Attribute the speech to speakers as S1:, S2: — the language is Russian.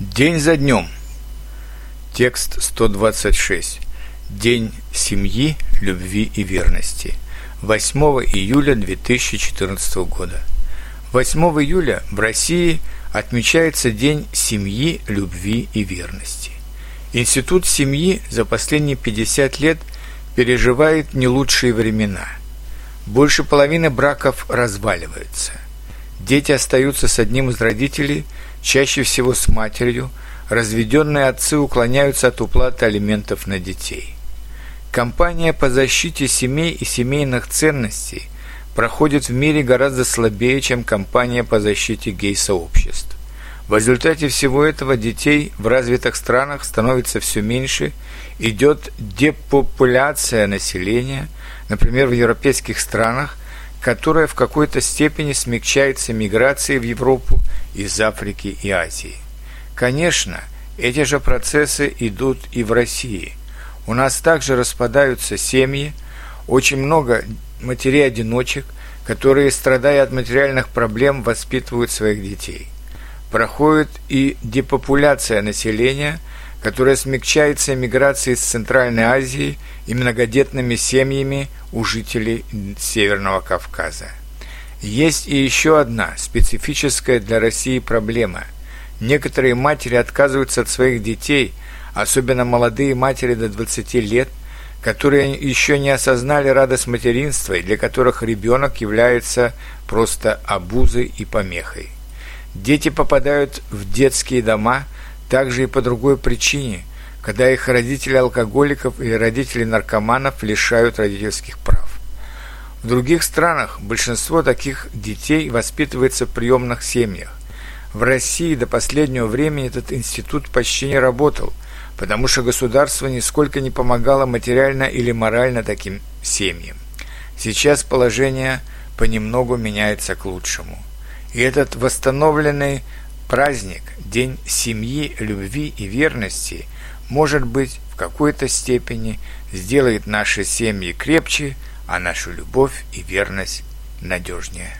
S1: День за днем. Текст 126. День семьи, любви и верности. 8 июля 2014 года. 8 июля в России отмечается День семьи, любви и верности. Институт семьи за последние 50 лет переживает не лучшие времена. Больше половины браков разваливаются. Дети остаются с одним из родителей – чаще всего с матерью, разведенные отцы уклоняются от уплаты алиментов на детей. Компания по защите семей и семейных ценностей проходит в мире гораздо слабее, чем компания по защите гей-сообществ. В результате всего этого детей в развитых странах становится все меньше, идет депопуляция населения, например, в европейских странах которая в какой-то степени смягчается миграцией в Европу из Африки и Азии. Конечно, эти же процессы идут и в России. У нас также распадаются семьи, очень много матерей-одиночек, которые, страдая от материальных проблем, воспитывают своих детей. Проходит и депопуляция населения – которая смягчается миграцией из Центральной Азии и многодетными семьями у жителей Северного Кавказа. Есть и еще одна специфическая для России проблема. Некоторые матери отказываются от своих детей, особенно молодые матери до 20 лет, которые еще не осознали радость материнства и для которых ребенок является просто обузой и помехой. Дети попадают в детские дома – также и по другой причине, когда их родители алкоголиков или родители наркоманов лишают родительских прав. В других странах большинство таких детей воспитывается в приемных семьях. В России до последнего времени этот институт почти не работал, потому что государство нисколько не помогало материально или морально таким семьям. Сейчас положение понемногу меняется к лучшему. И этот восстановленный праздник, день семьи, любви и верности, может быть, в какой-то степени сделает наши семьи крепче, а нашу любовь и верность надежнее.